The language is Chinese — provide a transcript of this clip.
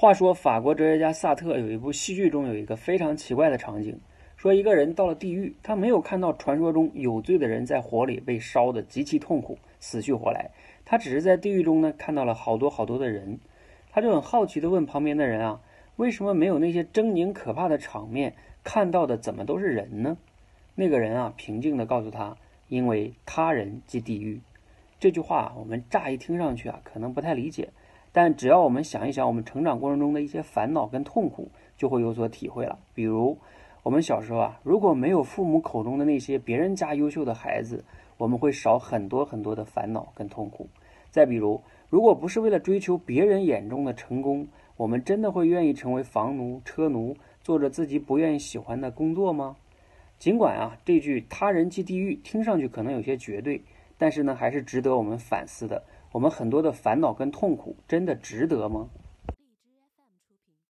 话说，法国哲学家萨特有一部戏剧中有一个非常奇怪的场景，说一个人到了地狱，他没有看到传说中有罪的人在火里被烧得极其痛苦，死去活来，他只是在地狱中呢看到了好多好多的人，他就很好奇地问旁边的人啊，为什么没有那些狰狞可怕的场面，看到的怎么都是人呢？那个人啊平静地告诉他，因为他人即地狱。这句话我们乍一听上去啊，可能不太理解。但只要我们想一想，我们成长过程中的一些烦恼跟痛苦，就会有所体会了。比如，我们小时候啊，如果没有父母口中的那些别人家优秀的孩子，我们会少很多很多的烦恼跟痛苦。再比如，如果不是为了追求别人眼中的成功，我们真的会愿意成为房奴、车奴，做着自己不愿意喜欢的工作吗？尽管啊，这句“他人即地狱”听上去可能有些绝对，但是呢，还是值得我们反思的。我们很多的烦恼跟痛苦，真的值得吗？